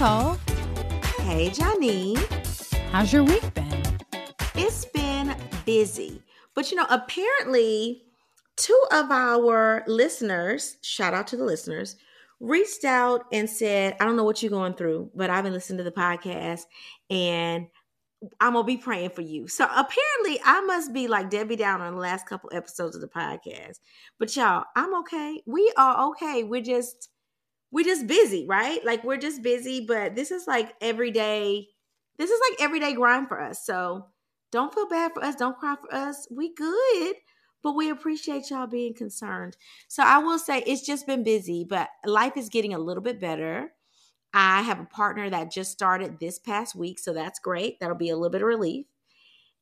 Nicole. Hey, Johnny. How's your week been? It's been busy. But you know, apparently, two of our listeners, shout out to the listeners, reached out and said, I don't know what you're going through, but I've been listening to the podcast and I'm gonna be praying for you. So apparently I must be like Debbie Downer on the last couple episodes of the podcast. But y'all, I'm okay. We are okay. We're just we're just busy, right? Like we're just busy, but this is like everyday, this is like everyday grind for us. So don't feel bad for us. Don't cry for us. We good, but we appreciate y'all being concerned. So I will say it's just been busy, but life is getting a little bit better. I have a partner that just started this past week, so that's great. That'll be a little bit of relief.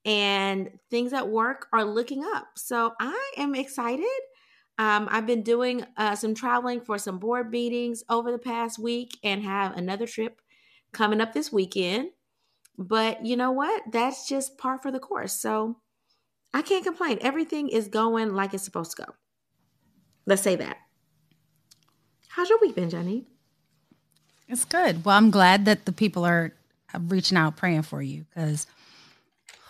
And things at work are looking up. So I am excited. Um, I've been doing uh, some traveling for some board meetings over the past week and have another trip coming up this weekend. But you know what? That's just par for the course. So I can't complain. Everything is going like it's supposed to go. Let's say that. How's your week been, Jenny? It's good. Well, I'm glad that the people are reaching out praying for you because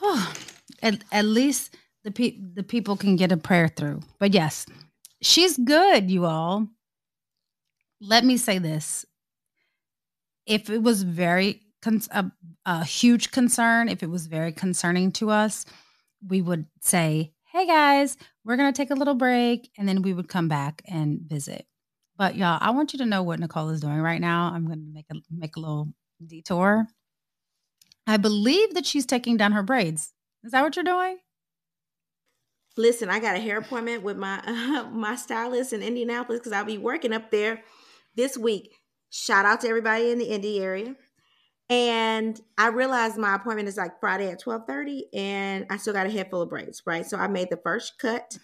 oh, at, at least the pe- the people can get a prayer through. But yes, she's good, you all. Let me say this. If it was very a, a huge concern, if it was very concerning to us, we would say, "Hey guys, we're going to take a little break," and then we would come back and visit. But y'all, I want you to know what Nicole is doing right now. I'm going to make a make a little detour. I believe that she's taking down her braids. Is that what you're doing? Listen, I got a hair appointment with my uh, my stylist in Indianapolis because I'll be working up there this week. Shout out to everybody in the Indy area. And I realized my appointment is like Friday at 12:30 and I still got a head full of braids, right? So I made the first cut.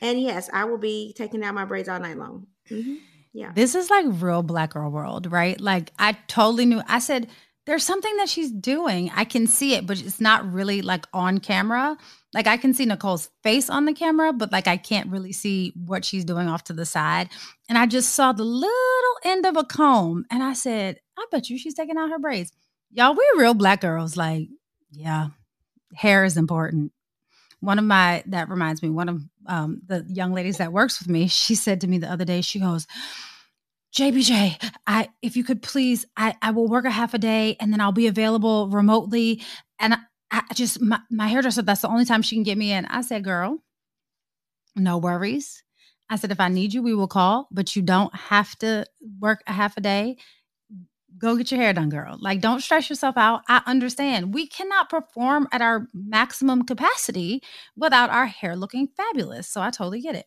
And yes, I will be taking out my braids all night long. Mm-hmm. Yeah. This is like real black girl world, right? Like I totally knew. I said there's something that she's doing. I can see it, but it's not really like on camera. Like I can see Nicole's face on the camera, but like I can't really see what she's doing off to the side. And I just saw the little end of a comb and I said, I bet you she's taking out her braids. Y'all, we're real black girls. Like, yeah, hair is important. One of my, that reminds me, one of um, the young ladies that works with me, she said to me the other day, she goes, JBJ, I if you could please, I, I will work a half a day and then I'll be available remotely. And I, I just my, my hairdresser, that's the only time she can get me in. I said, girl, no worries. I said, if I need you, we will call, but you don't have to work a half a day go get your hair done, girl. Like, don't stress yourself out. I understand. We cannot perform at our maximum capacity without our hair looking fabulous. So I totally get it.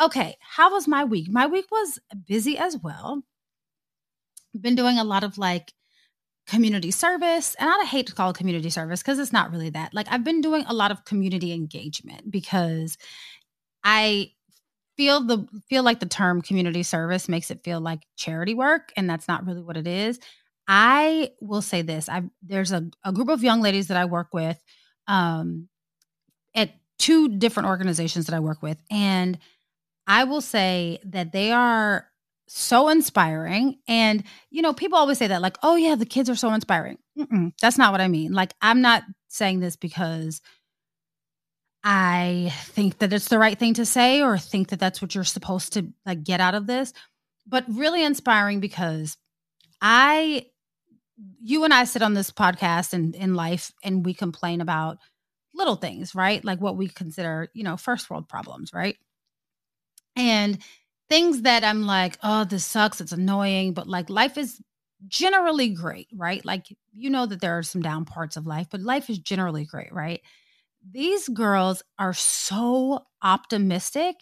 Okay, how was my week? My week was busy as well. Been doing a lot of like community service, and I hate to call it community service because it's not really that. Like, I've been doing a lot of community engagement because I feel the feel like the term community service makes it feel like charity work and that's not really what it is. I will say this i there's a, a group of young ladies that i work with um, at two different organizations that i work with and i will say that they are so inspiring and you know people always say that like oh yeah the kids are so inspiring. Mm-mm, that's not what i mean. Like i'm not saying this because I think that it's the right thing to say or think that that's what you're supposed to like get out of this. But really inspiring because I you and I sit on this podcast and in life and we complain about little things, right? Like what we consider, you know, first world problems, right? And things that I'm like, oh, this sucks, it's annoying, but like life is generally great, right? Like you know that there are some down parts of life, but life is generally great, right? These girls are so optimistic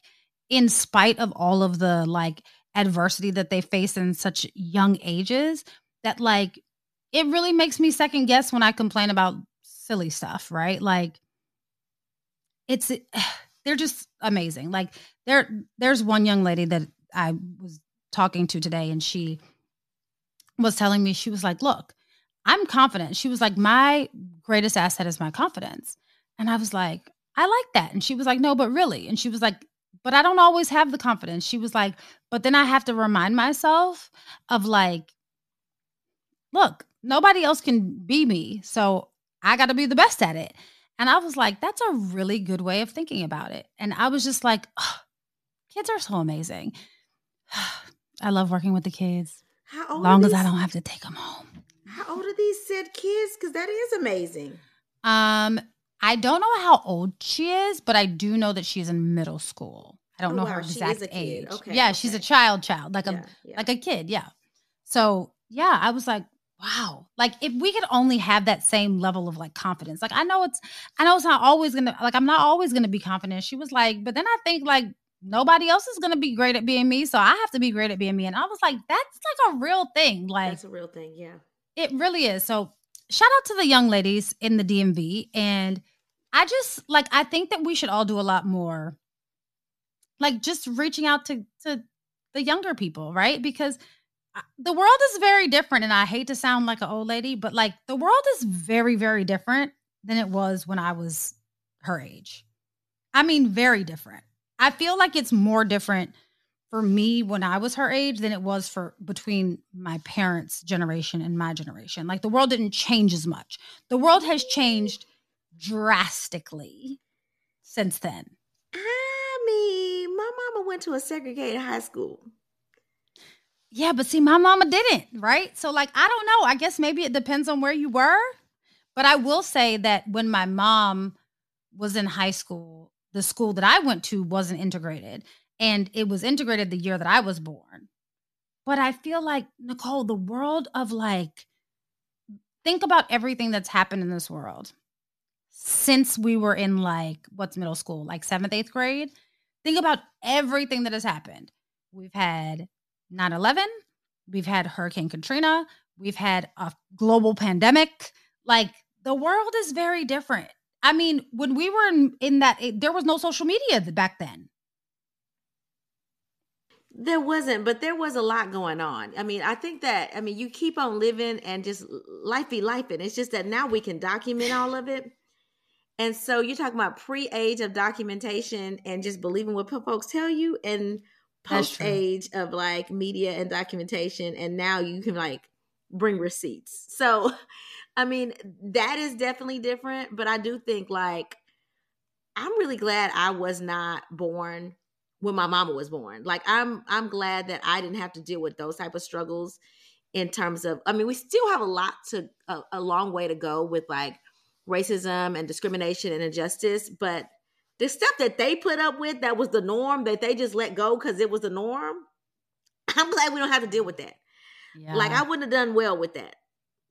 in spite of all of the like adversity that they face in such young ages that like it really makes me second guess when I complain about silly stuff, right? Like it's they're just amazing. Like there there's one young lady that I was talking to today and she was telling me she was like, "Look, I'm confident." She was like, "My greatest asset is my confidence." And I was like, "I like that." And she was like, "No, but really." And she was like, "But I don't always have the confidence." She was like, "But then I have to remind myself of like look, nobody else can be me. So I got to be the best at it. And I was like, that's a really good way of thinking about it. And I was just like, oh, kids are so amazing. I love working with the kids. How old long as I don't have to take them home. How old are these said kids? Because that is amazing. Um, I don't know how old she is, but I do know that she's in middle school. I don't oh, know wow. her exact age. Okay, yeah, okay. she's a child, child, like yeah, a yeah. like a kid. Yeah. So yeah, I was like, wow like if we could only have that same level of like confidence like i know it's i know it's not always gonna like i'm not always gonna be confident she was like but then i think like nobody else is gonna be great at being me so i have to be great at being me and i was like that's like a real thing like that's a real thing yeah it really is so shout out to the young ladies in the dmv and i just like i think that we should all do a lot more like just reaching out to to the younger people right? Because uh, the world is very different and i hate to sound like an old lady but like the world is very very different than it was when i was her age. I mean very different. I feel like it's more different for me when i was her age than it was for between my parents generation and my generation. Like the world didn't change as much. The world has changed drastically since then i mean my mama went to a segregated high school yeah, but see, my mama didn't, right? So, like, I don't know. I guess maybe it depends on where you were. But I will say that when my mom was in high school, the school that I went to wasn't integrated. And it was integrated the year that I was born. But I feel like, Nicole, the world of like, think about everything that's happened in this world since we were in like, what's middle school, like seventh, eighth grade. Think about everything that has happened. We've had 9 11. We've had Hurricane Katrina. We've had a global pandemic. Like the world is very different. I mean, when we were in, in that, it, there was no social media back then. There wasn't, but there was a lot going on. I mean, I think that, I mean, you keep on living and just life be life. And it's just that now we can document all of it. And so you're talking about pre age of documentation and just believing what folks tell you. And post age of like media and documentation and now you can like bring receipts so i mean that is definitely different but i do think like i'm really glad i was not born when my mama was born like i'm i'm glad that i didn't have to deal with those type of struggles in terms of i mean we still have a lot to a, a long way to go with like racism and discrimination and injustice but the stuff that they put up with that was the norm that they just let go because it was the norm. I'm glad we don't have to deal with that. Yeah. Like I wouldn't have done well with that.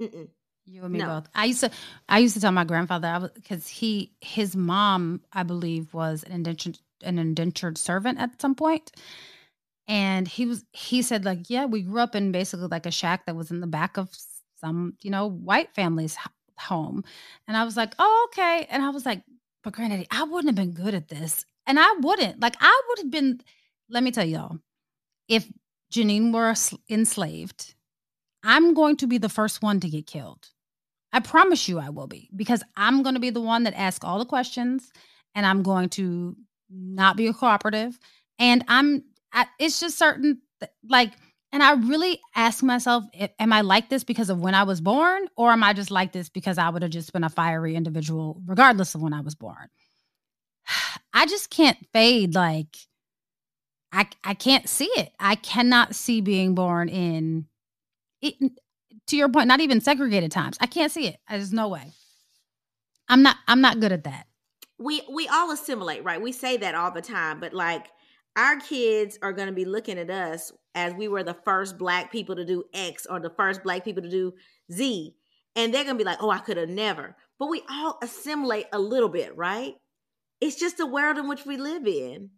Mm-mm. You and me no. both. I used to, I used to tell my grandfather, I was because he, his mom, I believe, was an indentured, an indentured servant at some point, and he was, he said, like, yeah, we grew up in basically like a shack that was in the back of some, you know, white family's home, and I was like, oh, okay, and I was like, but granted, I wouldn't have been good at this. And I wouldn't. Like, I would have been, let me tell y'all, if Janine were enslaved, I'm going to be the first one to get killed. I promise you I will be because I'm going to be the one that asks all the questions and I'm going to not be a cooperative. And I'm, I, it's just certain, like, and I really ask myself, am I like this because of when I was born, or am I just like this because I would have just been a fiery individual regardless of when I was born? I just can't fade like I I can't see it. I cannot see being born in it, to your point, not even segregated times. I can't see it. There's no way. I'm not I'm not good at that. We we all assimilate, right? We say that all the time, but like our kids are going to be looking at us as we were the first black people to do X or the first black people to do Z. And they're going to be like, oh, I could have never. But we all assimilate a little bit, right? It's just the world in which we live in.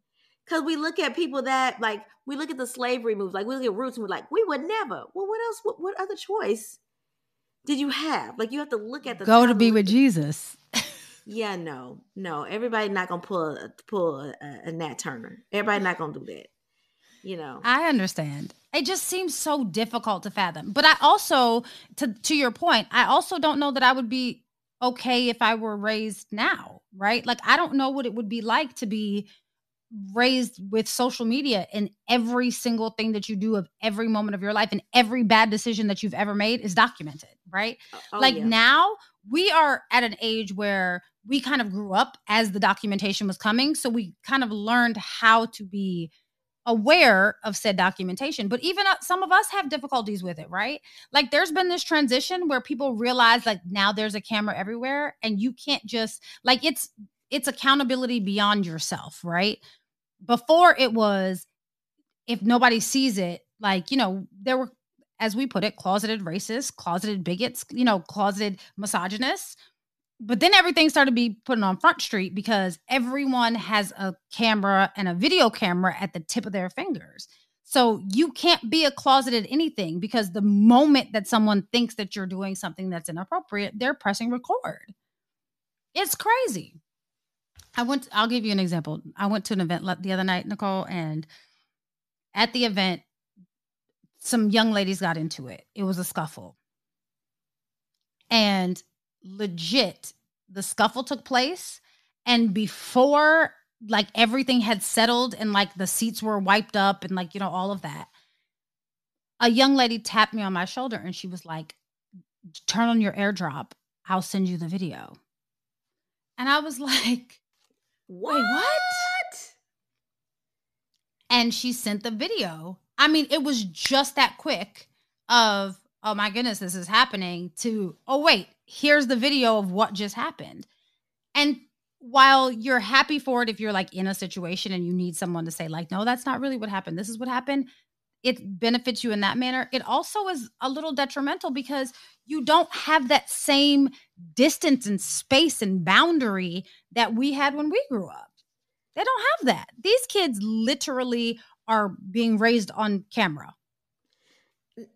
Because we look at people that, like, we look at the slavery moves, like, we look at roots and we're like, we would never. Well, what else? What, what other choice did you have? Like, you have to look at the. Go to be with Jesus. yeah, no, no. Everybody not gonna pull a, pull a, a Nat Turner. Everybody not gonna do that. You know. I understand. It just seems so difficult to fathom. But I also, to to your point, I also don't know that I would be okay if I were raised now, right? Like I don't know what it would be like to be raised with social media and every single thing that you do of every moment of your life and every bad decision that you've ever made is documented, right? Oh, oh like yeah. now we are at an age where we kind of grew up as the documentation was coming. So we kind of learned how to be aware of said documentation. But even uh, some of us have difficulties with it, right? Like there's been this transition where people realize like now there's a camera everywhere and you can't just like it's it's accountability beyond yourself, right? Before it was if nobody sees it, like, you know, there were as we put it, closeted racists, closeted bigots, you know, closeted misogynists. But then everything started to be put on Front Street because everyone has a camera and a video camera at the tip of their fingers. So you can't be a closeted anything because the moment that someone thinks that you're doing something that's inappropriate, they're pressing record. It's crazy. I went, I'll give you an example. I went to an event the other night, Nicole, and at the event, some young ladies got into it. It was a scuffle. And legit, the scuffle took place. And before like everything had settled and like the seats were wiped up and like, you know, all of that, a young lady tapped me on my shoulder and she was like, turn on your airdrop. I'll send you the video. And I was like, what? Wait, what? And she sent the video. I mean, it was just that quick of, oh my goodness, this is happening to, oh, wait, here's the video of what just happened. And while you're happy for it, if you're like in a situation and you need someone to say, like, no, that's not really what happened, this is what happened, it benefits you in that manner. It also is a little detrimental because you don't have that same distance and space and boundary that we had when we grew up. They don't have that. These kids literally are being raised on camera.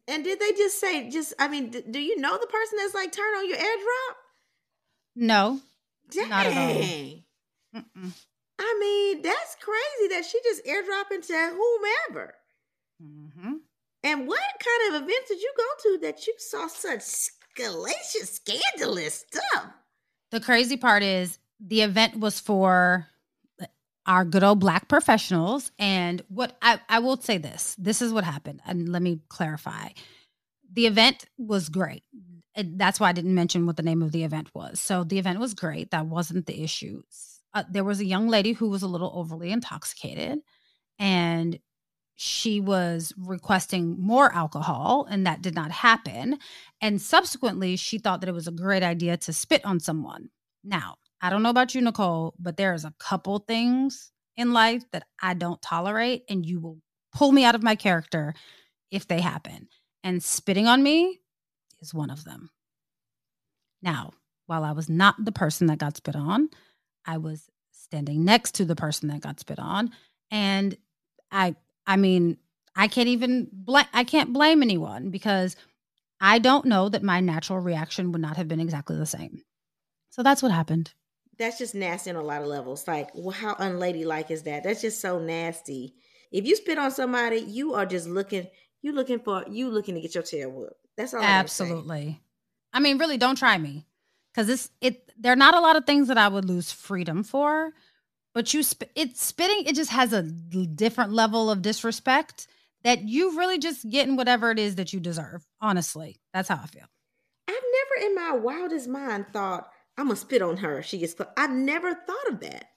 And did they just say, just, I mean, do you know the person that's like, turn on your airdrop? No. Dang. Not at all. Mm-mm. I mean, that's crazy that she just airdropping to whomever. Mm-hmm. And what kind of events did you go to that you saw such scalacious, scandalous stuff? The crazy part is the event was for our good old black professionals. And what I, I will say this this is what happened. And let me clarify the event was great. that's why I didn't mention what the name of the event was. So the event was great. That wasn't the issue. Uh, there was a young lady who was a little overly intoxicated and she was requesting more alcohol and that did not happen and subsequently she thought that it was a great idea to spit on someone now I don't know about you, Nicole, but there's a couple things in life that I don't tolerate, and you will pull me out of my character if they happen. And spitting on me is one of them. Now, while I was not the person that got spit on, I was standing next to the person that got spit on. And I, I mean, I can't even blame, I can't blame anyone because I don't know that my natural reaction would not have been exactly the same. So that's what happened that's just nasty on a lot of levels. Like, well, how unladylike is that? That's just so nasty. If you spit on somebody, you are just looking. You looking for you looking to get your tail whooped. That's all. Absolutely. I mean, really, don't try me, because it's it. There are not a lot of things that I would lose freedom for, but you spit. It's spitting. It just has a different level of disrespect that you really just getting whatever it is that you deserve. Honestly, that's how I feel. I've never in my wildest mind thought I'm gonna spit on her. She gets. I never thought of that.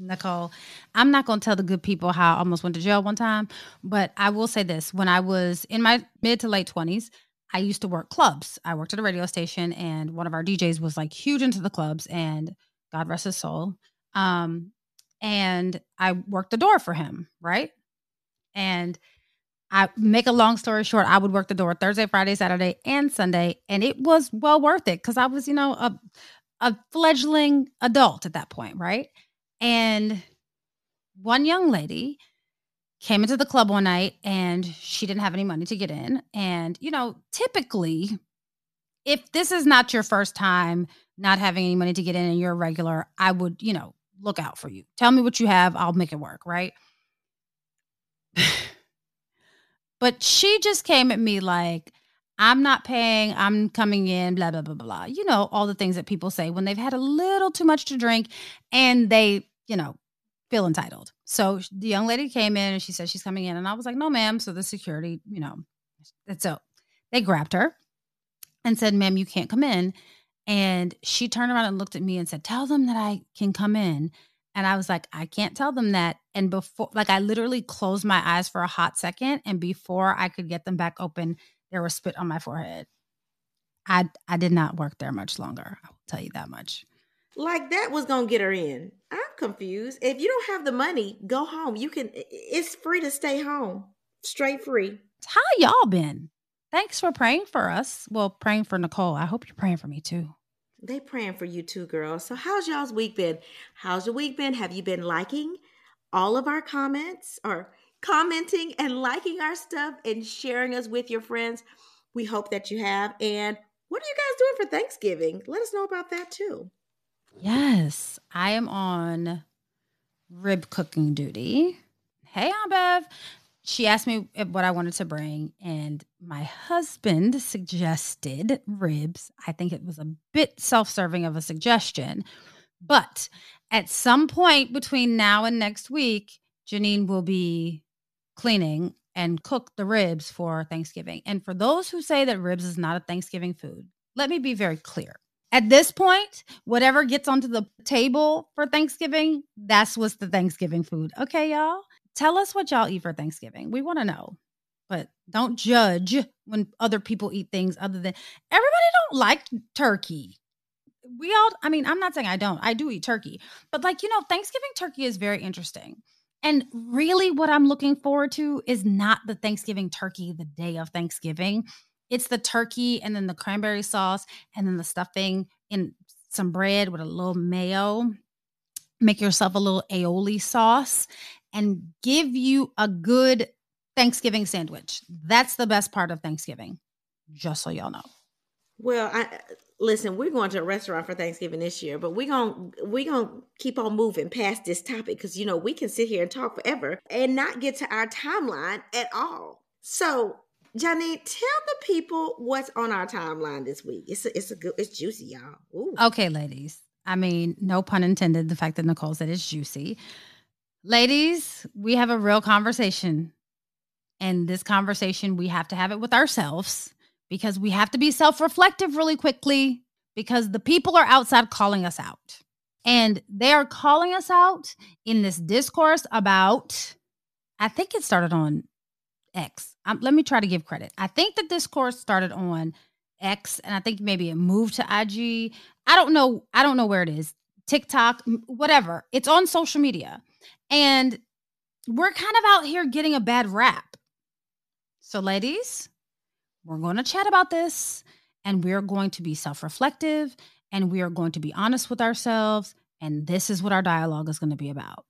Nicole, I'm not going to tell the good people how I almost went to jail one time, but I will say this. When I was in my mid to late 20s, I used to work clubs. I worked at a radio station, and one of our DJs was like huge into the clubs, and God rest his soul. Um, and I worked the door for him, right? And I make a long story short, I would work the door Thursday, Friday, Saturday, and Sunday, and it was well worth it because I was, you know, a a fledgling adult at that point, right? And one young lady came into the club one night and she didn't have any money to get in. And, you know, typically, if this is not your first time not having any money to get in and you're a regular, I would, you know, look out for you. Tell me what you have, I'll make it work, right? but she just came at me like, I'm not paying, I'm coming in, blah, blah, blah, blah. You know, all the things that people say when they've had a little too much to drink and they, you know, feel entitled. So the young lady came in and she said she's coming in. And I was like, no, ma'am. So the security, you know, so they grabbed her and said, ma'am, you can't come in. And she turned around and looked at me and said, tell them that I can come in. And I was like, I can't tell them that. And before, like, I literally closed my eyes for a hot second. And before I could get them back open, there was spit on my forehead. I I did not work there much longer. I will tell you that much. Like that was gonna get her in. I'm confused. If you don't have the money, go home. You can. It's free to stay home, straight free. How y'all been? Thanks for praying for us. Well, praying for Nicole. I hope you're praying for me too. They praying for you too, girls. So how's y'all's week been? How's your week been? Have you been liking all of our comments or commenting and liking our stuff and sharing us with your friends? We hope that you have. And what are you guys doing for Thanksgiving? Let us know about that too. Yes, I am on rib cooking duty. Hey, Aunt Bev. She asked me what I wanted to bring, and my husband suggested ribs. I think it was a bit self serving of a suggestion, but at some point between now and next week, Janine will be cleaning and cook the ribs for Thanksgiving. And for those who say that ribs is not a Thanksgiving food, let me be very clear. At this point, whatever gets onto the table for Thanksgiving, that's what's the Thanksgiving food. Okay, y'all? Tell us what y'all eat for Thanksgiving. We want to know. But don't judge when other people eat things other than everybody don't like turkey. We all I mean, I'm not saying I don't. I do eat turkey. But like, you know, Thanksgiving turkey is very interesting. And really what I'm looking forward to is not the Thanksgiving turkey the day of Thanksgiving. It's the turkey and then the cranberry sauce and then the stuffing in some bread with a little mayo. Make yourself a little aioli sauce and give you a good Thanksgiving sandwich. That's the best part of Thanksgiving, just so y'all know. Well, I listen, we're going to a restaurant for Thanksgiving this year, but we're going to we're going to keep on moving past this topic cuz you know, we can sit here and talk forever and not get to our timeline at all. So, Janine, tell the people what's on our timeline this week. It's a, it's a good, it's juicy, y'all. Ooh. Okay, ladies. I mean, no pun intended. The fact that Nicole said it's juicy. Ladies, we have a real conversation. And this conversation, we have to have it with ourselves because we have to be self reflective really quickly because the people are outside calling us out. And they are calling us out in this discourse about, I think it started on X. Um, let me try to give credit. I think the discourse started on X, and I think maybe it moved to IG. I don't know. I don't know where it is. TikTok, whatever. It's on social media, and we're kind of out here getting a bad rap. So, ladies, we're going to chat about this, and we're going to be self-reflective, and we are going to be honest with ourselves. And this is what our dialogue is going to be about.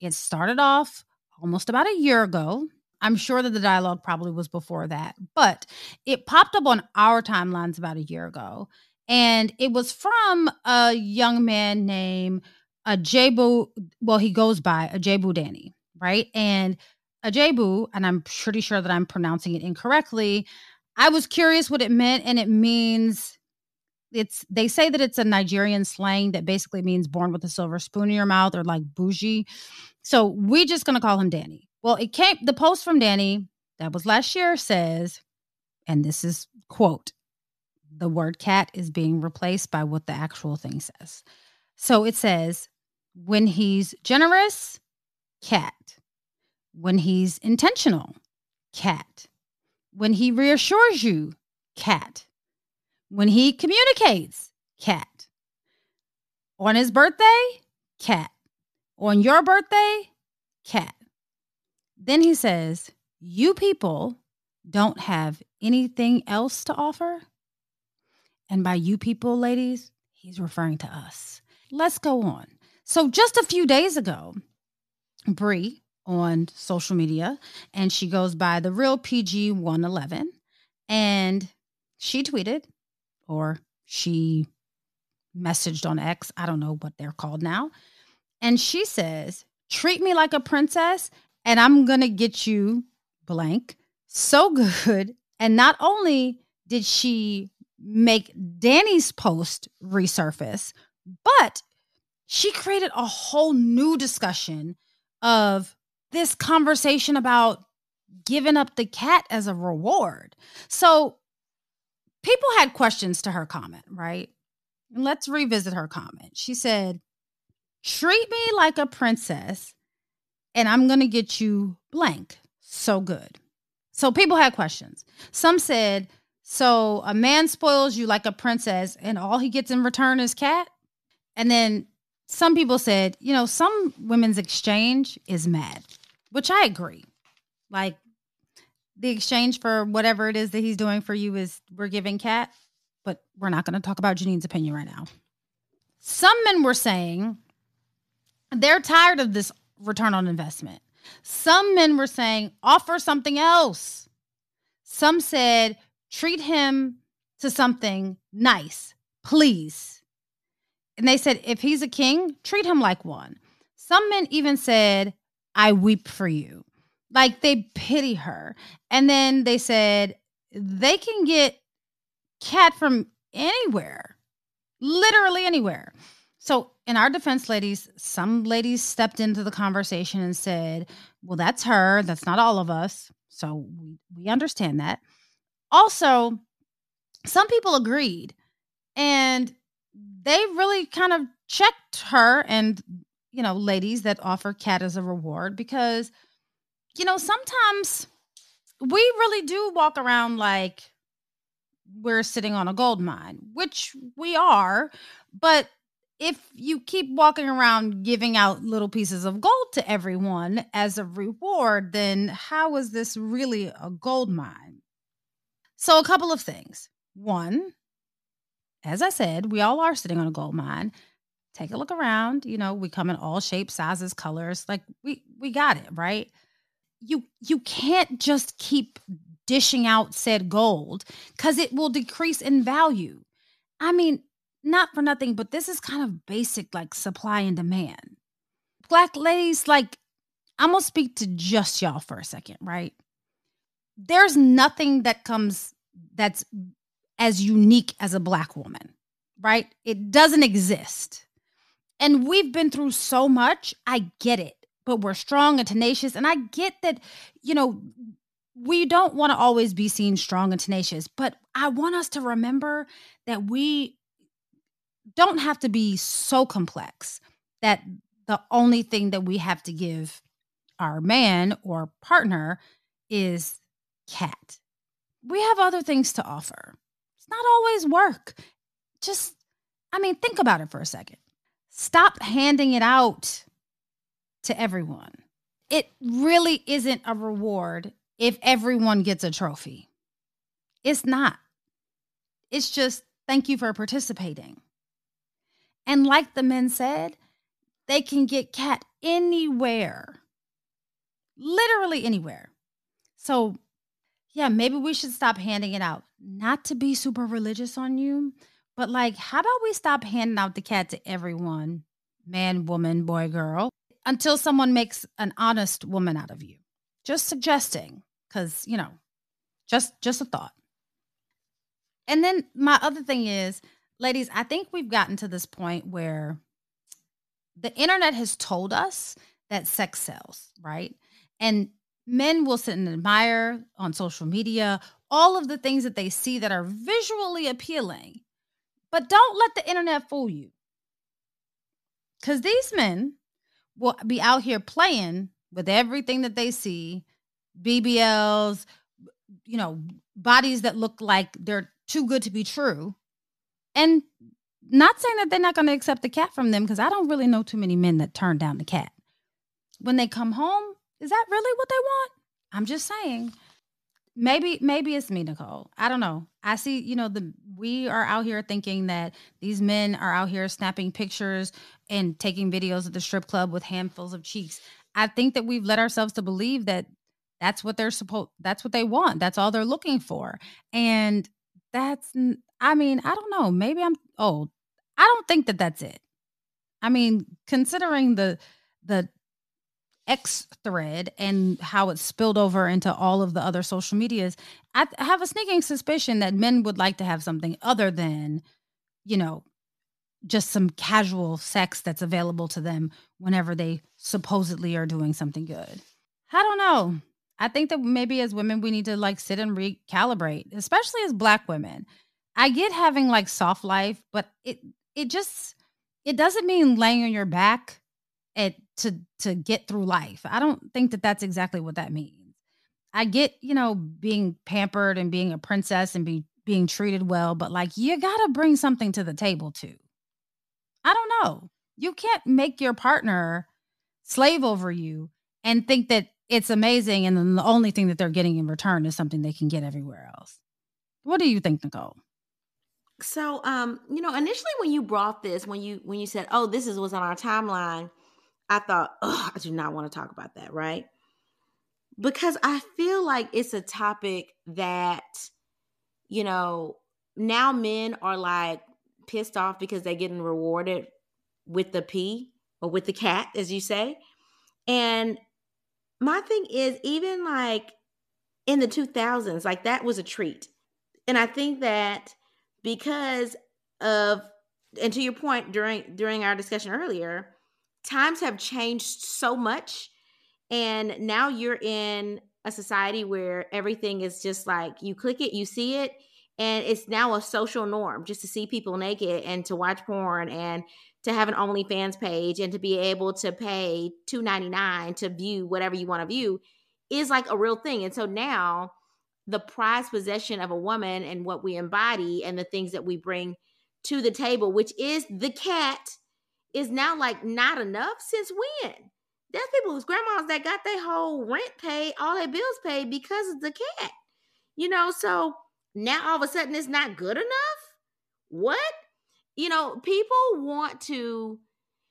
It started off almost about a year ago I'm sure that the dialogue probably was before that, but it popped up on our timelines about a year ago. And it was from a young man named Ajebo. Well, he goes by Ajebo Danny, right? And Ajebo, and I'm pretty sure that I'm pronouncing it incorrectly. I was curious what it meant, and it means it's they say that it's a Nigerian slang that basically means born with a silver spoon in your mouth or like bougie. So we just gonna call him Danny. Well, it came the post from Danny that was last year says, and this is quote, the word cat is being replaced by what the actual thing says. So it says, when he's generous, cat. When he's intentional, cat. When he reassures you, cat. When he communicates, cat. On his birthday, cat. On your birthday, cat. Then he says, You people don't have anything else to offer? And by you people, ladies, he's referring to us. Let's go on. So just a few days ago, Brie on social media, and she goes by the real PG 111, and she tweeted or she messaged on X. I don't know what they're called now. And she says, Treat me like a princess, and I'm to get you blank so good. And not only did she make Danny's post resurface, but she created a whole new discussion of this conversation about giving up the cat as a reward. So people had questions to her comment, right? And let's revisit her comment. She said, Treat me like a princess, and I'm going to get you blank. So good. So people had questions. Some said, So a man spoils you like a princess, and all he gets in return is cat? And then some people said, you know, some women's exchange is mad, which I agree. Like the exchange for whatever it is that he's doing for you is we're giving cat, but we're not going to talk about Janine's opinion right now. Some men were saying they're tired of this return on investment. Some men were saying offer something else. Some said treat him to something nice, please. And they said if he's a king, treat him like one. Some men even said, I weep for you. Like they pity her. And then they said they can get cat from anywhere, literally anywhere. So, in our defense, ladies, some ladies stepped into the conversation and said, Well, that's her. That's not all of us. So, we, we understand that. Also, some people agreed and they really kind of checked her and, you know, ladies that offer cat as a reward because you know, sometimes we really do walk around like we're sitting on a gold mine, which we are. But if you keep walking around giving out little pieces of gold to everyone as a reward, then how is this really a gold mine? So, a couple of things. One, as I said, we all are sitting on a gold mine. Take a look around. You know, we come in all shapes, sizes, colors. Like we we got it, right? you you can't just keep dishing out said gold because it will decrease in value. I mean, not for nothing, but this is kind of basic like supply and demand. Black ladies, like, I'm gonna speak to just y'all for a second, right? There's nothing that comes that's as unique as a black woman, right? It doesn't exist. And we've been through so much. I get it but we're strong and tenacious. And I get that, you know, we don't want to always be seen strong and tenacious, but I want us to remember that we don't have to be so complex that the only thing that we have to give our man or partner is cat. We have other things to offer. It's not always work. Just, I mean, think about it for a second. Stop handing it out to everyone. It really isn't a reward if everyone gets a trophy. It's not. It's just thank you for participating. And like the men said, they can get cat anywhere, literally anywhere. So, yeah, maybe we should stop handing it out. Not to be super religious on you, but like, how about we stop handing out the cat to everyone man, woman, boy, girl? until someone makes an honest woman out of you. Just suggesting, because, you know, just just a thought. And then my other thing is, ladies, I think we've gotten to this point where the internet has told us that sex sells, right? And men will sit and admire on social media all of the things that they see that are visually appealing. But don't let the internet fool you. Because these men will be out here playing with everything that they see BBLs, you know, bodies that look like they're too good to be true. And not saying that they're not going to accept the cat from them because I don't really know too many men that turn down the cat. When they come home, is that really what they want? I'm just saying. Maybe maybe it's me, Nicole. I don't know. I see, you know, the we are out here thinking that these men are out here snapping pictures and taking videos at the strip club with handfuls of cheeks. I think that we've led ourselves to believe that that's what they're supposed that's what they want. That's all they're looking for. And that's I mean, I don't know. Maybe I'm old. I don't think that that's it. I mean, considering the the X thread and how it spilled over into all of the other social medias, I have a sneaking suspicion that men would like to have something other than, you know, just some casual sex that's available to them whenever they supposedly are doing something good. I don't know. I think that maybe as women, we need to like sit and recalibrate, especially as black women. I get having like soft life, but it it just it doesn't mean laying on your back at to to get through life. I don't think that that's exactly what that means. I get, you know, being pampered and being a princess and be being treated well, but like you got to bring something to the table too. I don't know. You can't make your partner slave over you and think that it's amazing and then the only thing that they're getting in return is something they can get everywhere else. What do you think, Nicole? So, um, you know, initially when you brought this, when you when you said, "Oh, this is what's on our timeline," I thought, "Oh, I do not want to talk about that," right? Because I feel like it's a topic that, you know, now men are like pissed off because they're getting rewarded with the P or with the cat, as you say. And my thing is, even like in the 2000s, like that was a treat. And I think that because of and to your point during during our discussion earlier times have changed so much and now you're in a society where everything is just like you click it you see it and it's now a social norm just to see people naked and to watch porn and to have an OnlyFans page and to be able to pay two ninety nine to view whatever you want to view is like a real thing. And so now the prized possession of a woman and what we embody and the things that we bring to the table, which is the cat, is now like not enough since when? There's people whose grandmas that got their whole rent paid, all their bills paid because of the cat. You know, so now all of a sudden it's not good enough? What? You know, people want to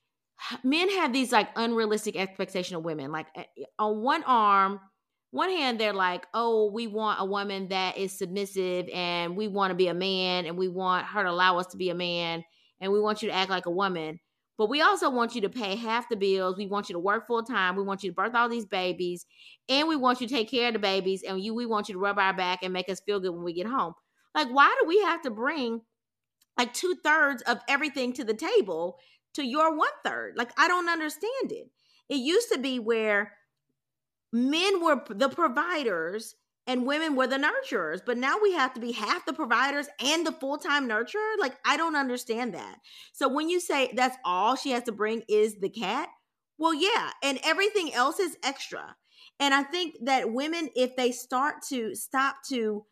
men have these like unrealistic expectation of women. Like eh, on one arm, one hand they're like oh we want a woman that is submissive and we want to be a man and we want her to allow us to be a man and we want you to act like a woman but we also want you to pay half the bills. We want you to work full time we want you to birth all these babies. And we want you to take care of the babies. And you we want you to rub our back and make us feel good when we get home. Like why do we have to bring like two-thirds of everything to the table to your one third like i don't understand it. It used to be where men were the providers and women were the nurturers but now we have to be half the providers and the full-time nurturer? Like i don't understand that. So when you say that's all she has to bring is the cat well yeah and everything else is extra. And i think that women if they start to stop to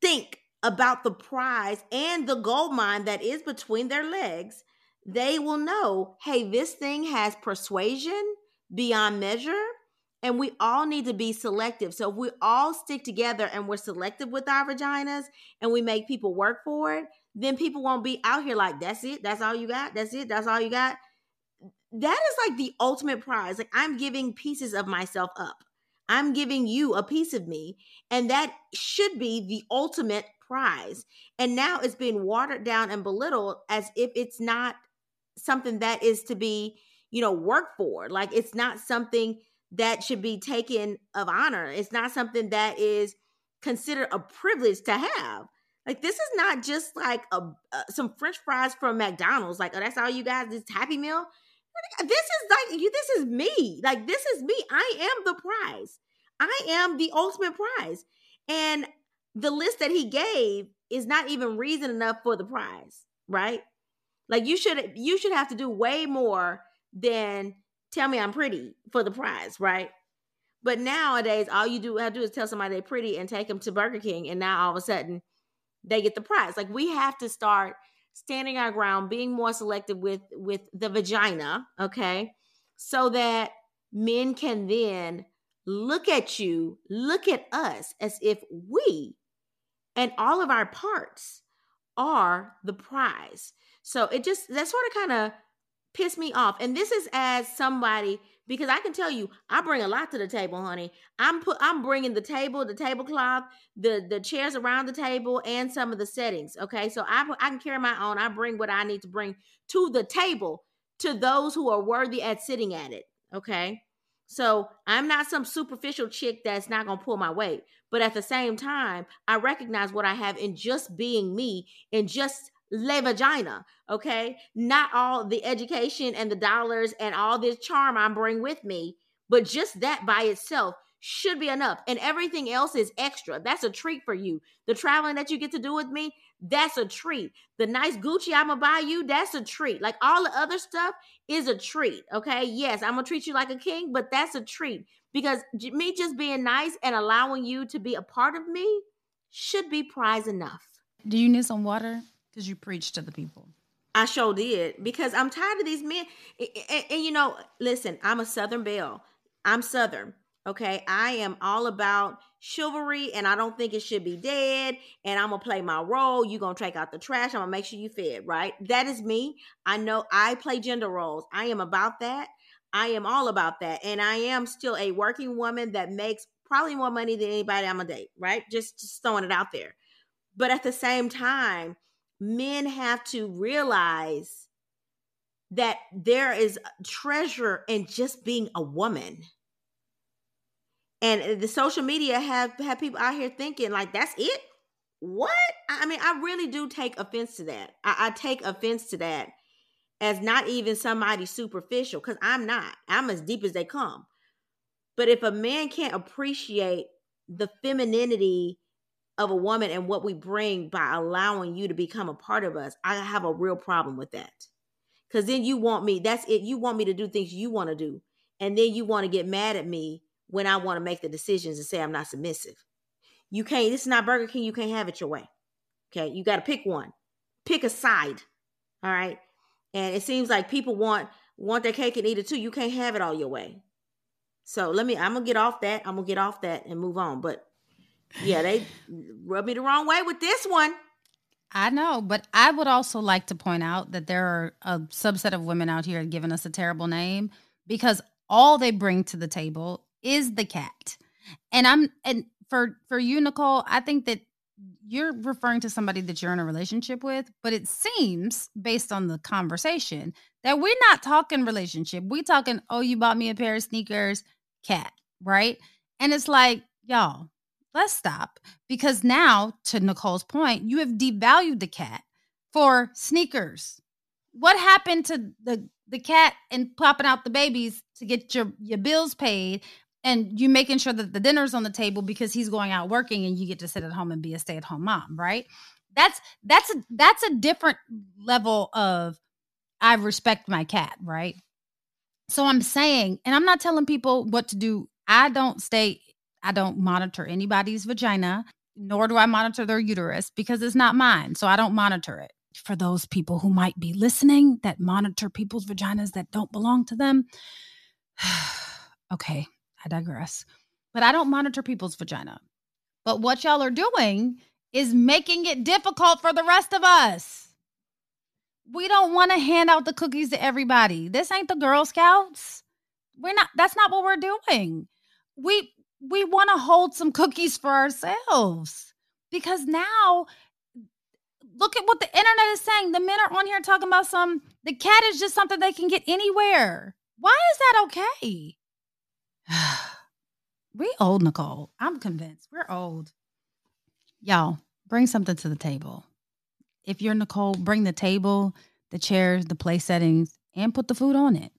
think about the prize and the gold mine that is between their legs they will know hey this thing has persuasion beyond measure and we all need to be selective. So if we all stick together and we're selective with our vaginas and we make people work for it, then people won't be out here like, that's it, that's all you got, that's it, that's all you got. That is like the ultimate prize. Like I'm giving pieces of myself up. I'm giving you a piece of me. And that should be the ultimate prize. And now it's being watered down and belittled as if it's not something that is to be, you know, worked for. Like it's not something that should be taken of honor. It's not something that is considered a privilege to have. Like this is not just like a uh, some French fries from McDonald's. Like oh, that's all you guys. This Happy Meal. This is like you. This is me. Like this is me. I am the prize. I am the ultimate prize. And the list that he gave is not even reason enough for the prize, right? Like you should you should have to do way more than tell me I'm pretty for the prize, right? But nowadays, all you do to do is tell somebody they're pretty and take them to Burger King, and now all of a sudden they get the prize. Like we have to start standing our ground, being more selective with with the vagina, okay, so that men can then look at you, look at us as if we and all of our parts are the prize. So it just that sort of kind of pissed me off. And this is as somebody because I can tell you, I bring a lot to the table, honey. I'm put, I'm bringing the table, the tablecloth, the the chairs around the table, and some of the settings. Okay, so I I can carry my own. I bring what I need to bring to the table to those who are worthy at sitting at it. Okay, so I'm not some superficial chick that's not gonna pull my weight, but at the same time, I recognize what I have in just being me, in just le vagina okay? Not all the education and the dollars and all this charm i bring with me but just that by itself should be enough. And everything else is extra. That's a treat for you. The traveling that you get to do with me that's a treat. The nice gucci i'm gonna buy you that's a treat. Like all the other stuff is a treat okay? Yes i'm gonna treat you like a king but that's a treat. Because me just being nice and allowing you to be a part of me should be prize enough. Do you need some water because you preach to the people. I sure did because I'm tired of these men. And, and, and, you know, listen, I'm a Southern belle. I'm Southern. Okay. I am all about chivalry and I don't think it should be dead. And I'm going to play my role. You're going to take out the trash. I'm going to make sure you fed, right? That is me. I know I play gender roles. I am about that. I am all about that. And I am still a working woman that makes probably more money than anybody I'm going to date, right? Just, just throwing it out there. But at the same time, men have to realize that there is treasure in just being a woman. And the social media have have people out here thinking like that's it. What? I mean, I really do take offense to that. I, I take offense to that as not even somebody superficial because I'm not. I'm as deep as they come. But if a man can't appreciate the femininity of a woman and what we bring by allowing you to become a part of us, I have a real problem with that. Cause then you want me, that's it. You want me to do things you want to do. And then you want to get mad at me when I want to make the decisions and say I'm not submissive. You can't, this is not Burger King. You can't have it your way. Okay. You got to pick one, pick a side. All right. And it seems like people want, want their cake and eat it too. You can't have it all your way. So let me, I'm going to get off that. I'm going to get off that and move on. But yeah, they rubbed me the wrong way with this one. I know, but I would also like to point out that there are a subset of women out here giving us a terrible name because all they bring to the table is the cat. And I'm and for for you Nicole, I think that you're referring to somebody that you're in a relationship with, but it seems based on the conversation that we're not talking relationship. We talking, "Oh, you bought me a pair of sneakers, cat." Right? And it's like, y'all, let's stop because now to nicole's point you have devalued the cat for sneakers. What happened to the the cat and popping out the babies to get your your bills paid and you making sure that the dinner's on the table because he's going out working and you get to sit at home and be a stay-at-home mom right? That's that's a that's a different level of i respect my cat right? So i'm saying and i'm not telling people what to do. I don't stay I don't monitor anybody's vagina, nor do I monitor their uterus because it's not mine. So I don't monitor it. For those people who might be listening that monitor people's vaginas that don't belong to them, okay, I digress. But I don't monitor people's vagina. But what y'all are doing is making it difficult for the rest of us. We don't want to hand out the cookies to everybody. This ain't the Girl Scouts. We're not that's not what we're doing. We we want to hold some cookies for ourselves because now look at what the internet is saying. The men are on here talking about some, the cat is just something they can get anywhere. Why is that okay? we old, Nicole. I'm convinced we're old. Y'all, bring something to the table. If you're Nicole, bring the table, the chairs, the place settings, and put the food on it.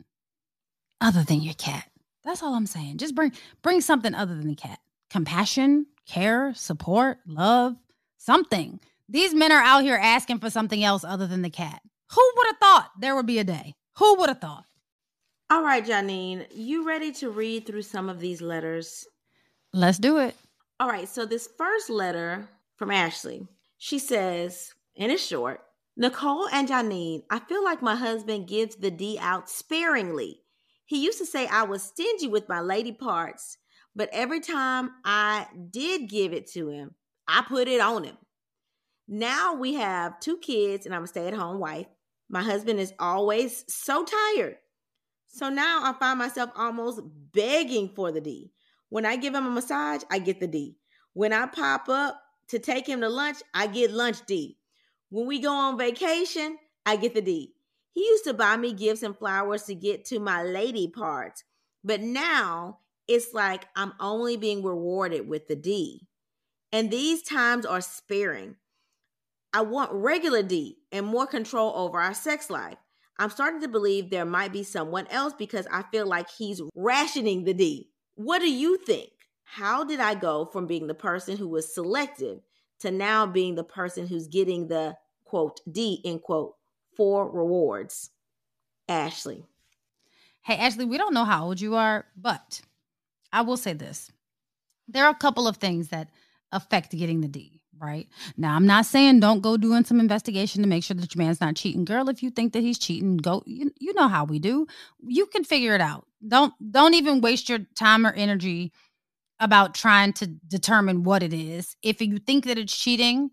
Other than your cat. That's all I'm saying. Just bring bring something other than the cat. Compassion, care, support, love, something. These men are out here asking for something else other than the cat. Who would have thought there would be a day? Who would have thought? All right, Janine, you ready to read through some of these letters? Let's do it. All right, so this first letter from Ashley, she says, and it's short Nicole and Janine, I feel like my husband gives the D out sparingly. He used to say I was stingy with my lady parts, but every time I did give it to him, I put it on him. Now we have two kids and I'm a stay at home wife. My husband is always so tired. So now I find myself almost begging for the D. When I give him a massage, I get the D. When I pop up to take him to lunch, I get lunch D. When we go on vacation, I get the D. He used to buy me gifts and flowers to get to my lady parts, but now it's like I'm only being rewarded with the D. And these times are sparing. I want regular D and more control over our sex life. I'm starting to believe there might be someone else because I feel like he's rationing the D. What do you think? How did I go from being the person who was selective to now being the person who's getting the quote D end quote for rewards? Ashley. Hey, Ashley, we don't know how old you are, but I will say this. There are a couple of things that affect getting the D, right? Now, I'm not saying don't go doing some investigation to make sure that your man's not cheating. Girl, if you think that he's cheating, go you, you know how we do. You can figure it out. Don't don't even waste your time or energy about trying to determine what it is. If you think that it's cheating,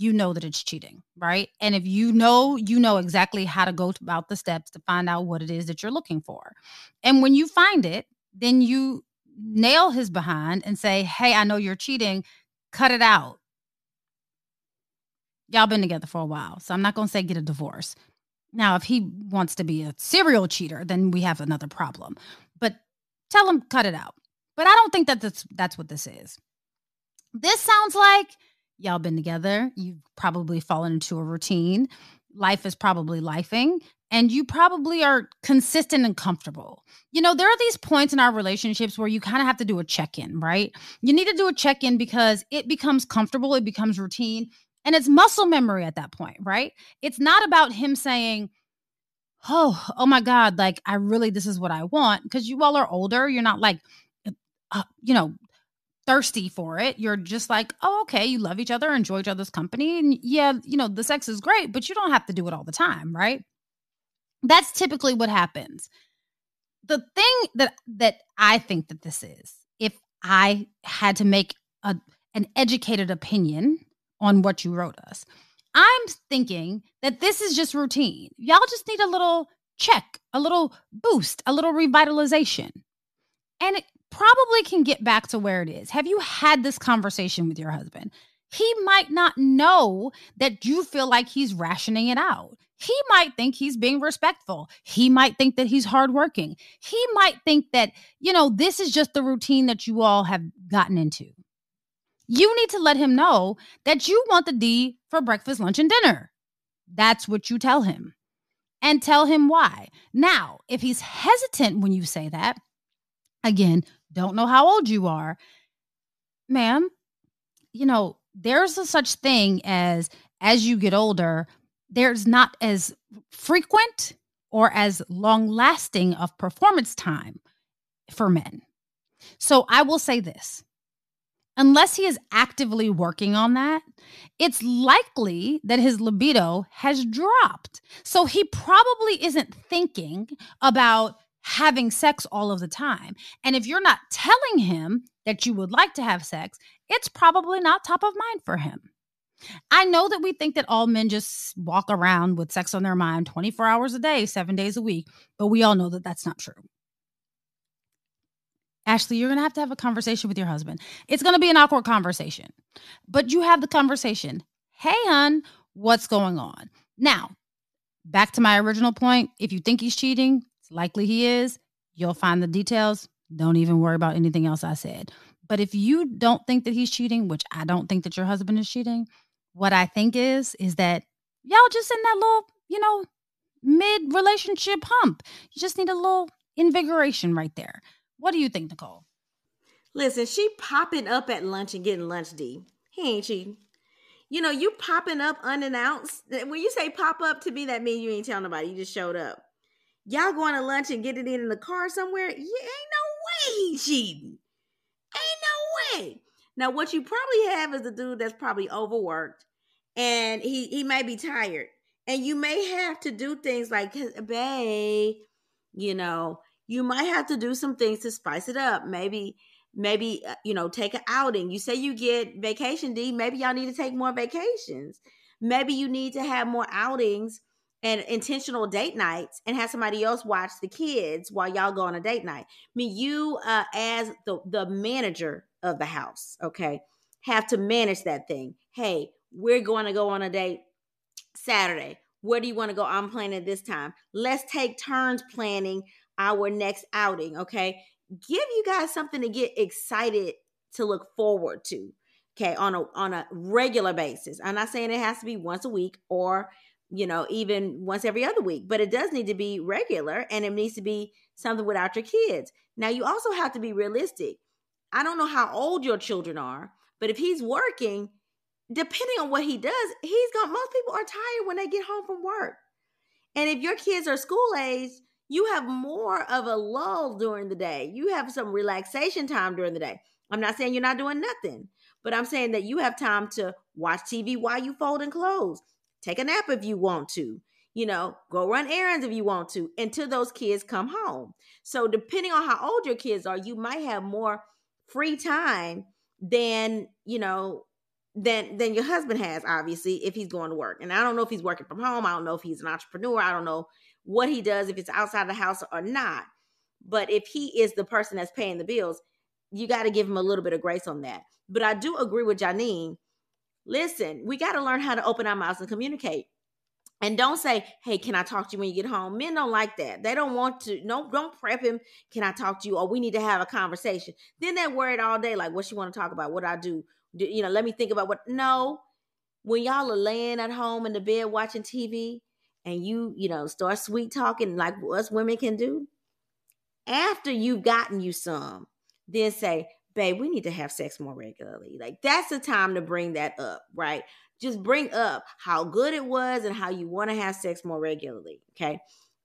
you know that it's cheating, right? And if you know, you know exactly how to go about the steps to find out what it is that you're looking for. And when you find it, then you nail his behind and say, Hey, I know you're cheating, cut it out. Y'all been together for a while, so I'm not to say get a divorce. Now, if he wants to be a serial cheater, then we have another problem. But tell him cut it out. But I don't think that that's that's what this is. This sounds like y'all been together. You've probably fallen into a routine. Life is probably lifing, and you probably are consistent and comfortable. You know, there are these points in our relationships where you kind of have to do a check in, right? You need to do a check in because it becomes comfortable, it becomes routine, and it's muscle memory at that point, right? It's not about him saying, Oh, oh my God, like I really, this is what I want. Because you all are older. You're not like, uh, you know, thirsty for it. You're just like, oh, okay, you love each other, enjoy each other's company. And yeah, you know, the sex is great, but you don't have to do it all the time, right? That's typically what happens. The thing that that I think that this is, if I had to make a an educated opinion on what you wrote us, I'm thinking that this is just routine. Y'all just need a little check, a little boost, a little revitalization. And it probably can get back to where it is. Have you had this conversation with your husband? He might not know that you feel like he's rationing it out. He might think he's being respectful. He might think that he's hardworking. He might think that, you know, this is just the routine that you all have gotten into. You need to let him know that you want the D for breakfast, lunch, and dinner. That's what you tell him. And tell him why. Now, if he's hesitant when you say that, again, don't know how old you are, ma'am, you know, there's a such thing as as you get older, there's not as frequent or as long lasting of performance time for men. So I will say this unless he is actively working on that, it's likely that his libido has dropped. So he probably isn't thinking about having sex all of the time. And if you're not telling him that you would like to have sex, it's probably not top of mind for him. I know that we think that all men just walk around with sex on their mind 24 hours a day, seven days a week, but we all know that that's not true. Ashley, you're going to have to have a conversation with your husband. It's going to be an awkward conversation, but you have the conversation. Hey, hon, what's going on? Now, back to my original point. If you think he's cheating, likely he is. You'll find the details. Don't even worry about anything else I said. But if you don't think that he's cheating, which I don't think that your husband is cheating, what I think is is that y'all just in that little, you know, mid relationship hump. You just need a little invigoration right there. What do you think, Nicole? Listen, she popping up at lunch and getting lunch D. He ain't cheating. You know, you popping up unannounced. When you say pop up to me, that means you ain't telling nobody. You just showed up. Y'all going to lunch and getting it in the car somewhere, you ain't no way he's cheating. Ain't no way. Now, what you probably have is a dude that's probably overworked and he he may be tired. And you may have to do things like, babe, you know, you might have to do some things to spice it up. Maybe, maybe, uh, you know, take an outing. You say you get vacation D, maybe y'all need to take more vacations. Maybe you need to have more outings and intentional date nights and have somebody else watch the kids while y'all go on a date night. I mean, you uh, as the the manager of the house, okay, have to manage that thing. Hey, we're going to go on a date Saturday. Where do you want to go? I'm planning this time. Let's take turns planning our next outing, okay? Give you guys something to get excited to look forward to, okay, on a on a regular basis. I'm not saying it has to be once a week or you know, even once every other week, but it does need to be regular and it needs to be something without your kids. Now, you also have to be realistic. I don't know how old your children are, but if he's working, depending on what he does, he's going most people are tired when they get home from work. And if your kids are school age, you have more of a lull during the day. You have some relaxation time during the day. I'm not saying you're not doing nothing, but I'm saying that you have time to watch TV while you fold and clothes. Take a nap if you want to. You know, go run errands if you want to until those kids come home. So, depending on how old your kids are, you might have more free time than, you know, than than your husband has obviously if he's going to work and i don't know if he's working from home i don't know if he's an entrepreneur i don't know what he does if it's outside the house or not but if he is the person that's paying the bills you got to give him a little bit of grace on that but i do agree with janine listen we got to learn how to open our mouths and communicate. And don't say hey can i talk to you when you get home? Men don't like that. They don't want to no don't prep him can i talk to you? or we need to have a conversation. Then they're worried all day like what you want to talk about? What i do? You know, let me think about what. No, when y'all are laying at home in the bed watching TV and you, you know, start sweet talking like us women can do, after you've gotten you some, then say, babe, we need to have sex more regularly. Like that's the time to bring that up, right? Just bring up how good it was and how you want to have sex more regularly. Okay.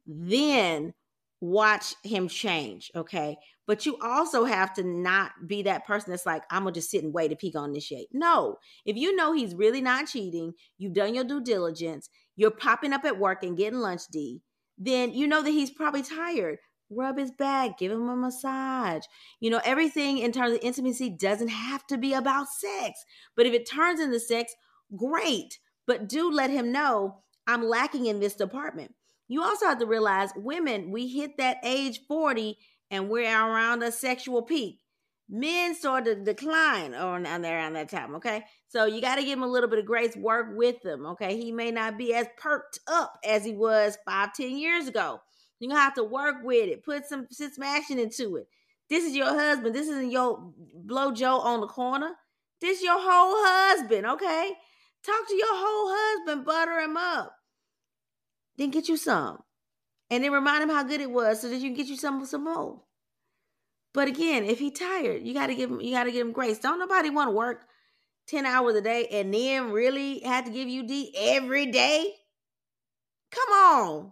Then watch him change. Okay. But you also have to not be that person that's like, I'm gonna just sit and wait if he gonna initiate. No, if you know he's really not cheating, you've done your due diligence, you're popping up at work and getting lunch D, then you know that he's probably tired. Rub his back, give him a massage. You know, everything in terms of intimacy doesn't have to be about sex. But if it turns into sex, great. But do let him know I'm lacking in this department. You also have to realize women, we hit that age 40 and we're around a sexual peak. Men start to decline around that time, okay? So you got to give him a little bit of grace, work with him, okay? He may not be as perked up as he was five, ten years ago. You're gonna have to work with it, put some, action into it. This is your husband. This isn't your blow Joe on the corner. This your whole husband, okay? Talk to your whole husband, butter him up. Then get you some and then remind him how good it was so that you can get you some some more. But again, if he tired, you gotta give him you gotta give him grace. Don't nobody want to work 10 hours a day and then really have to give you D every day. Come on.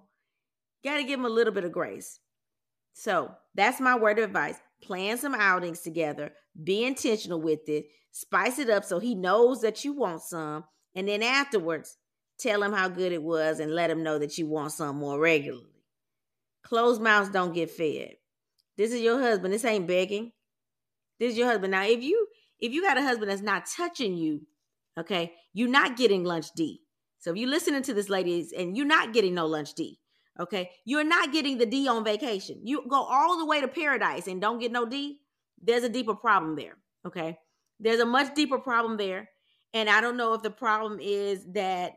Gotta give him a little bit of grace. So that's my word of advice. Plan some outings together, be intentional with it, spice it up so he knows that you want some, and then afterwards, tell him how good it was and let him know that you want some more regularly. Closed mouths don't get fed. This is your husband. This ain't begging. This is your husband. Now, if you if you got a husband that's not touching you, okay, you're not getting lunch D. So if you're listening to this, ladies, and you're not getting no lunch D, okay, you're not getting the D on vacation. You go all the way to paradise and don't get no D. There's a deeper problem there. Okay, there's a much deeper problem there, and I don't know if the problem is that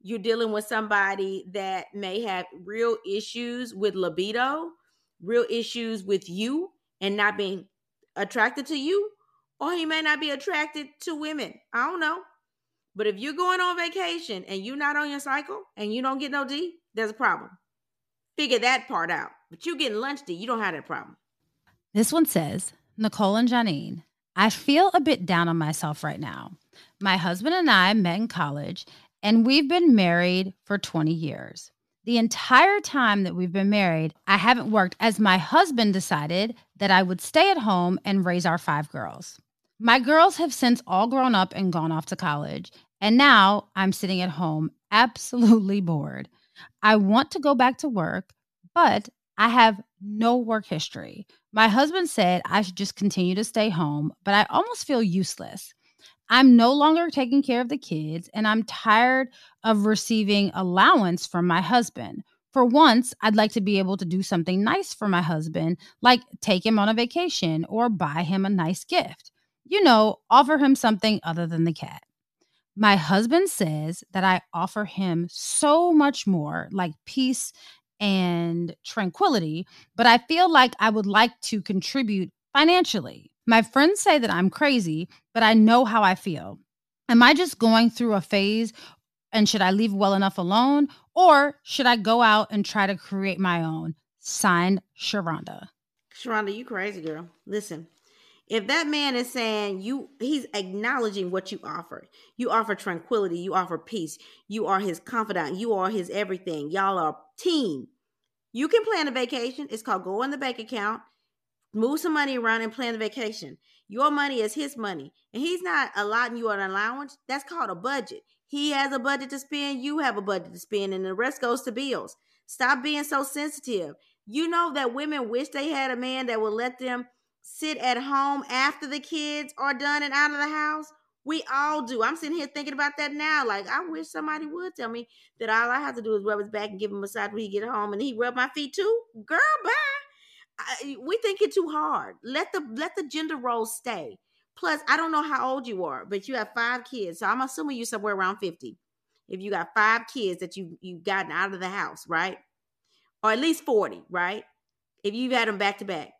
you're dealing with somebody that may have real issues with libido, real issues with you and not being attracted to you, or he may not be attracted to women. I don't know. But if you're going on vacation and you're not on your cycle and you don't get no D, there's a problem. Figure that part out. But you getting lunch D, you don't have that problem. This one says, Nicole and Janine, I feel a bit down on myself right now. My husband and I met in college, and we've been married for 20 years. The entire time that we've been married, I haven't worked as my husband decided that I would stay at home and raise our five girls. My girls have since all grown up and gone off to college, and now I'm sitting at home absolutely bored. I want to go back to work, but I have no work history. My husband said I should just continue to stay home, but I almost feel useless. I'm no longer taking care of the kids, and I'm tired of receiving allowance from my husband. For once, I'd like to be able to do something nice for my husband, like take him on a vacation or buy him a nice gift. You know, offer him something other than the cat. My husband says that I offer him so much more, like peace and tranquility, but I feel like I would like to contribute financially. My friends say that I'm crazy, but I know how I feel. Am I just going through a phase and should I leave well enough alone or should I go out and try to create my own? Signed, Sharonda. Sharonda, you crazy girl. Listen, if that man is saying you he's acknowledging what you offer. You offer tranquility. You offer peace. You are his confidant. You are his everything. Y'all are team. You can plan a vacation. It's called go in the bank account. Move some money around and plan the vacation. Your money is his money. And he's not allotting you an allowance. That's called a budget. He has a budget to spend. You have a budget to spend. And the rest goes to bills. Stop being so sensitive. You know that women wish they had a man that would let them sit at home after the kids are done and out of the house? We all do. I'm sitting here thinking about that now. Like, I wish somebody would tell me that all I have to do is rub his back and give him a massage when he get home, and he rub my feet too. Girl, bye. I, we think it too hard. Let the let the gender roles stay. Plus, I don't know how old you are, but you have five kids, so I'm assuming you're somewhere around fifty. If you got five kids that you you've gotten out of the house, right, or at least forty, right? If you've had them back to back,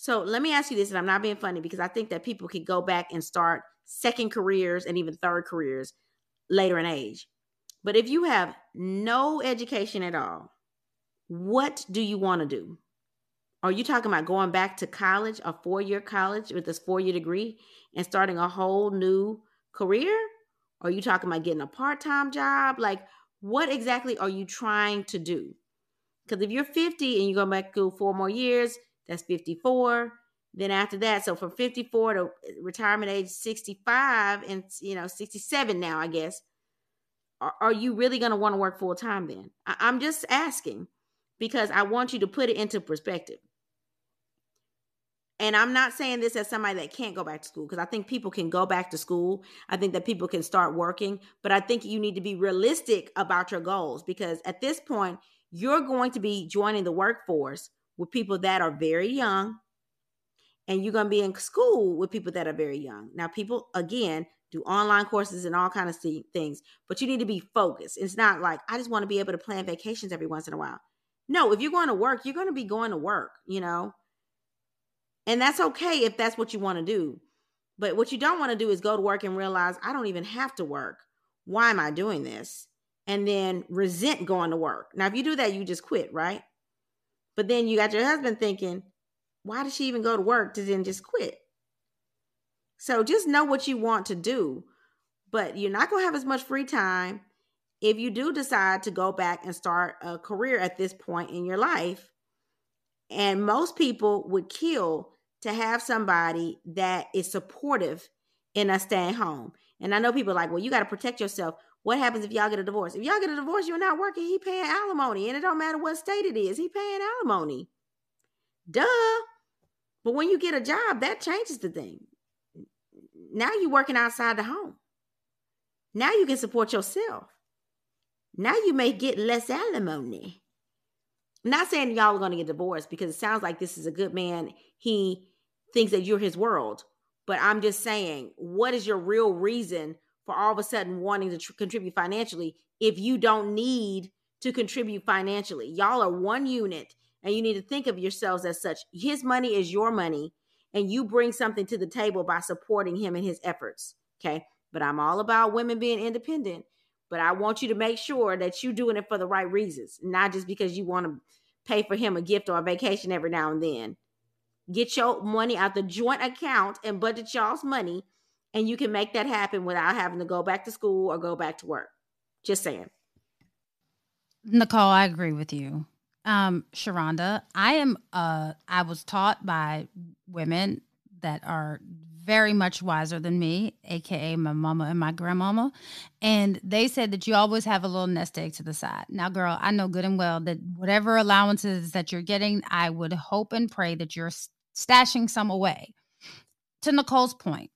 so let me ask you this, and I'm not being funny because I think that people can go back and start second careers and even third careers later in age. But if you have no education at all, what do you want to do? Are you talking about going back to college, a four year college with this four year degree and starting a whole new career? Are you talking about getting a part time job? Like, what exactly are you trying to do? Because if you're 50 and you go back to school four more years, that's 54. Then after that, so from 54 to eh, retirement age 65 and you know 67 now, I guess. Are, are you really going to want to work full time then? I, I'm just asking because I want you to put it into perspective. And I'm not saying this as somebody that can't go back to school because I think people can go back to school. I think that people can start working, but I think you need to be realistic about your goals because at this point, you're going to be joining the workforce with people that are very young and you're going to be in school with people that are very young. Now people again do online courses and all kind of things but you need to be focused. It's not like i just want to be able to plan vacations every once in a while. No if you're going to work you're going to be going to work you know? And that's okay if that's what you want to do. But what you don't want to do is go to work and realize i don't even have to work. Why am i doing this? And then resent going to work. Now if you do that you just quit right but then you got your husband thinking, why did she even go to work to then just quit? So just know what you want to do, but you're not going to have as much free time if you do decide to go back and start a career at this point in your life. And most people would kill to have somebody that is supportive in us staying home. And I know people like, well, you got to protect yourself. What happens if y'all get a divorce? If y'all get a divorce, you're not working, he paying alimony. And it don't matter what state it is, he paying alimony. Duh. But when you get a job, that changes the thing. Now you're working outside the home. Now you can support yourself. Now you may get less alimony. I'm not saying y'all are going to get divorced because it sounds like this is a good man. He thinks that you're his world. But I'm just saying, what is your real reason for all of a sudden wanting to tr- contribute financially if you don't need to contribute financially. Y'all are one unit and you need to think of yourselves as such. His money is your money and you bring something to the table by supporting him in his efforts. Okay. But I'm all about women being independent. But I want you to make sure that you're doing it for the right reasons, not just because you want to pay for him a gift or a vacation every now and then. Get your money out the joint account and budget y'all's money and you can make that happen without having to go back to school or go back to work. Just saying. Nicole, I agree with you. Um, Sharonda, I am uh I was taught by women that are very much wiser than me, aka my mama and my grandmama. And they said that you always have a little nest egg to the side. Now, girl, I know good and well that whatever allowances that you're getting, I would hope and pray that you're stashing some away. To Nicole's point,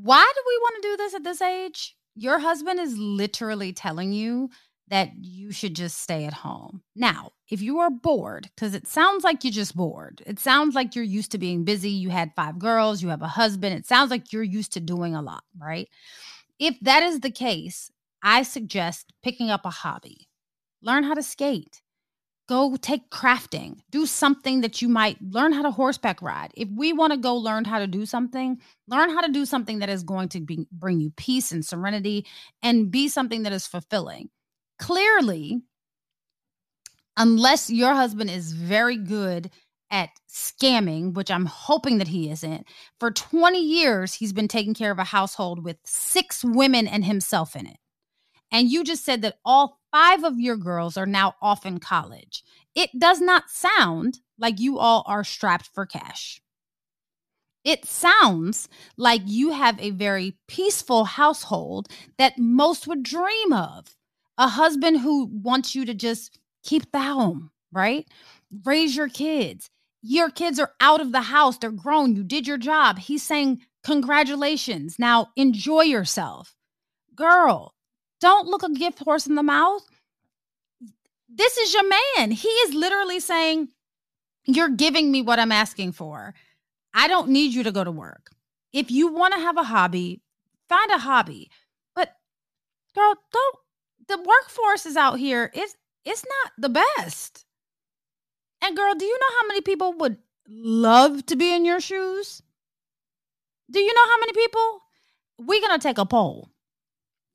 why do we want to do this at this age? Your husband is literally telling you that you should just stay at home. Now, if you are bored, because it sounds like you're just bored, it sounds like you're used to being busy. You had five girls, you have a husband. It sounds like you're used to doing a lot, right? If that is the case, I suggest picking up a hobby. Learn how to skate. Go take crafting. Do something that you might learn how to horseback ride. If we want to go learn how to do something, learn how to do something that is going to be, bring you peace and serenity and be something that is fulfilling clearly, unless your husband is very good at scamming, which I'm hoping that he isn't, for 20 years, he's been taking care of a household with six women and himself in it. And you just said that all five of your girls are now off in college. It does not sound like you all are strapped for cash. It sounds like you have a very peaceful household that most would dream of a husband who wants you to just keep the home, right? Raise your kids. Your kids are out of the house, they're grown, you did your job. He's saying, Congratulations. Now enjoy yourself. Girl, don't look a gift horse in the mouth. This is your man. He is literally saying, You're giving me what I'm asking for. I don't need you to go to work. If you want to have a hobby, find a hobby. But girl, don't the workforce is out here. It's it's not the best. And girl, do you know how many people would love to be in your shoes? Do you know how many people? We're gonna take a poll.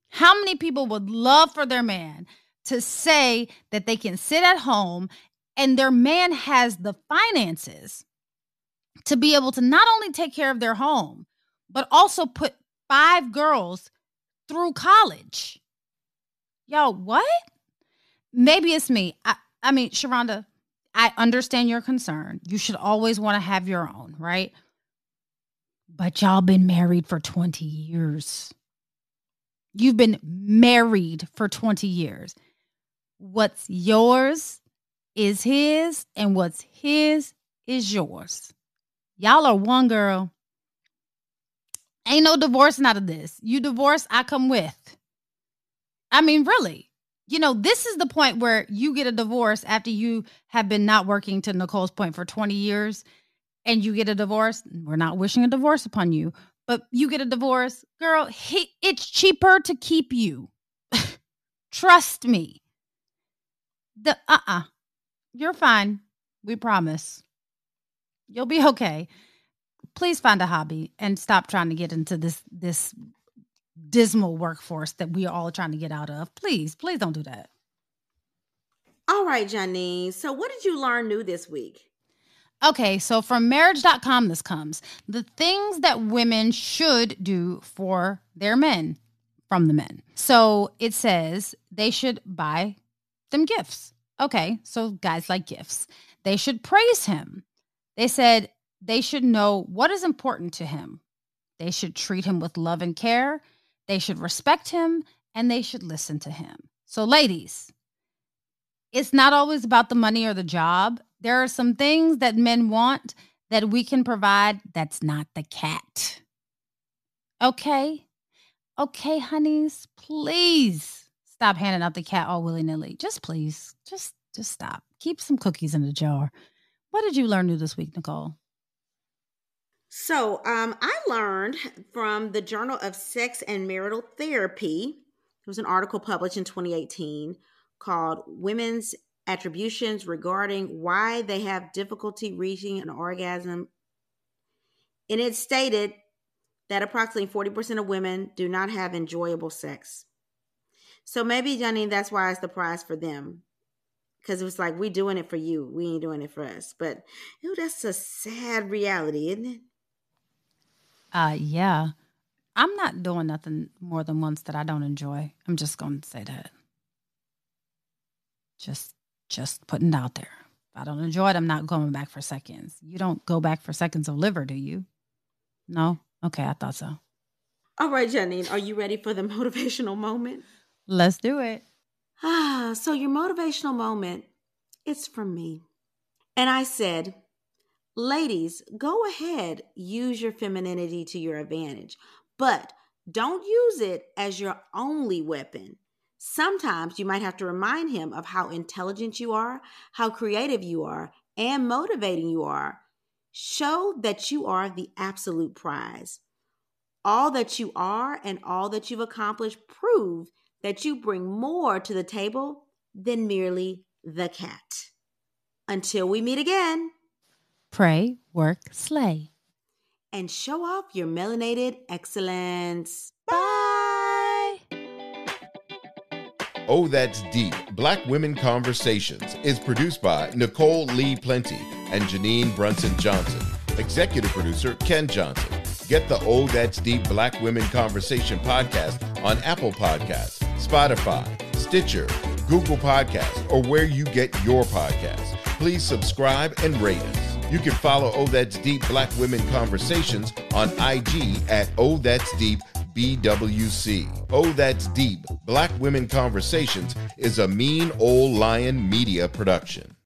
How many people would love for their man to say that they can sit at home and their man has the finances to be able to not only take care of their home, but also put five girls through college? Yo, what? Maybe it's me. I, I mean, Sharonda, I understand your concern. You should always want to have your own, right? But y'all been married for 20 years. You've been married for 20 years. What's yours is his, and what's his is yours. Y'all are one girl. Ain't no divorcing out of this. You divorce, I come with. I mean, really, you know, this is the point where you get a divorce after you have been not working to Nicole's point for 20 years and you get a divorce. We're not wishing a divorce upon you, but you get a divorce. Girl, he, it's cheaper to keep you. Trust me. The uh uh-uh. uh. you are fine. We promise. You'll be okay. Please find a hobby and stop trying to get into this this dismal workforce that we are all trying to get out of. Please, please don't do that. All right, Janine. So, what did you learn new this week? Okay, so from marriage.com, this comes the things that women should do for their men from the men. So it says they should buy them gifts. Okay, so guys like gifts. They should praise him. They said they should know what is important to him. They should treat him with love and care. They should respect him and they should listen to him. So, ladies, it's not always about the money or the job. There are some things that men want that we can provide that's not the cat. Okay? Okay, honeys, please stop handing out the cat all willy nilly. Just please, just just stop. Keep some cookies in the jar. What did you learn new this week, Nicole? So, um, I learned from the Journal of Sex and Marital Therapy. There was an article published in 2018 called Women's Attributions Regarding Why They Have Difficulty Reaching an Orgasm. And it stated that approximately 40% of women do not have enjoyable sex. So maybe, Johnny, that's why it's the prize for them. Because it was like, we doing it for you. We ain't doing it for us. But, know, that's a sad reality, isn't it? Uh, yeah. I'm not doing nothing more than once that I don't enjoy. I'm just going to say that. Just just putting it out there. If I don't enjoy it, I'm not going back for seconds. You don't go back for seconds of liver, do you? No? Okay, I thought so. All right, Janine, are you ready for the motivational moment? Let's do it. Ah, so your motivational moment, it's from me. And I said, ladies, go ahead, use your femininity to your advantage, but don't use it as your only weapon. Sometimes you might have to remind him of how intelligent you are, how creative you are, and motivating you are. Show that you are the absolute prize. All that you are and all that you've accomplished prove that you bring more to the table than merely the cat. Until we meet again, pray, work, slay, and show off your melanated excellence. Oh, That's Deep Black Women Conversations is produced by Nicole Lee Plenty and Janine Brunson Johnson. Executive producer Ken Johnson. Get the Oh That's Deep Black Women Conversation podcast on Apple Podcasts, Spotify, Stitcher, Google Podcasts, or where you get your podcasts. Please subscribe and rate us. You can follow Oh That's Deep Black Women Conversations on IG at Oh That's Deep BWC. Oh That's Deep Black Women Conversations is a Mean Old Lion media production.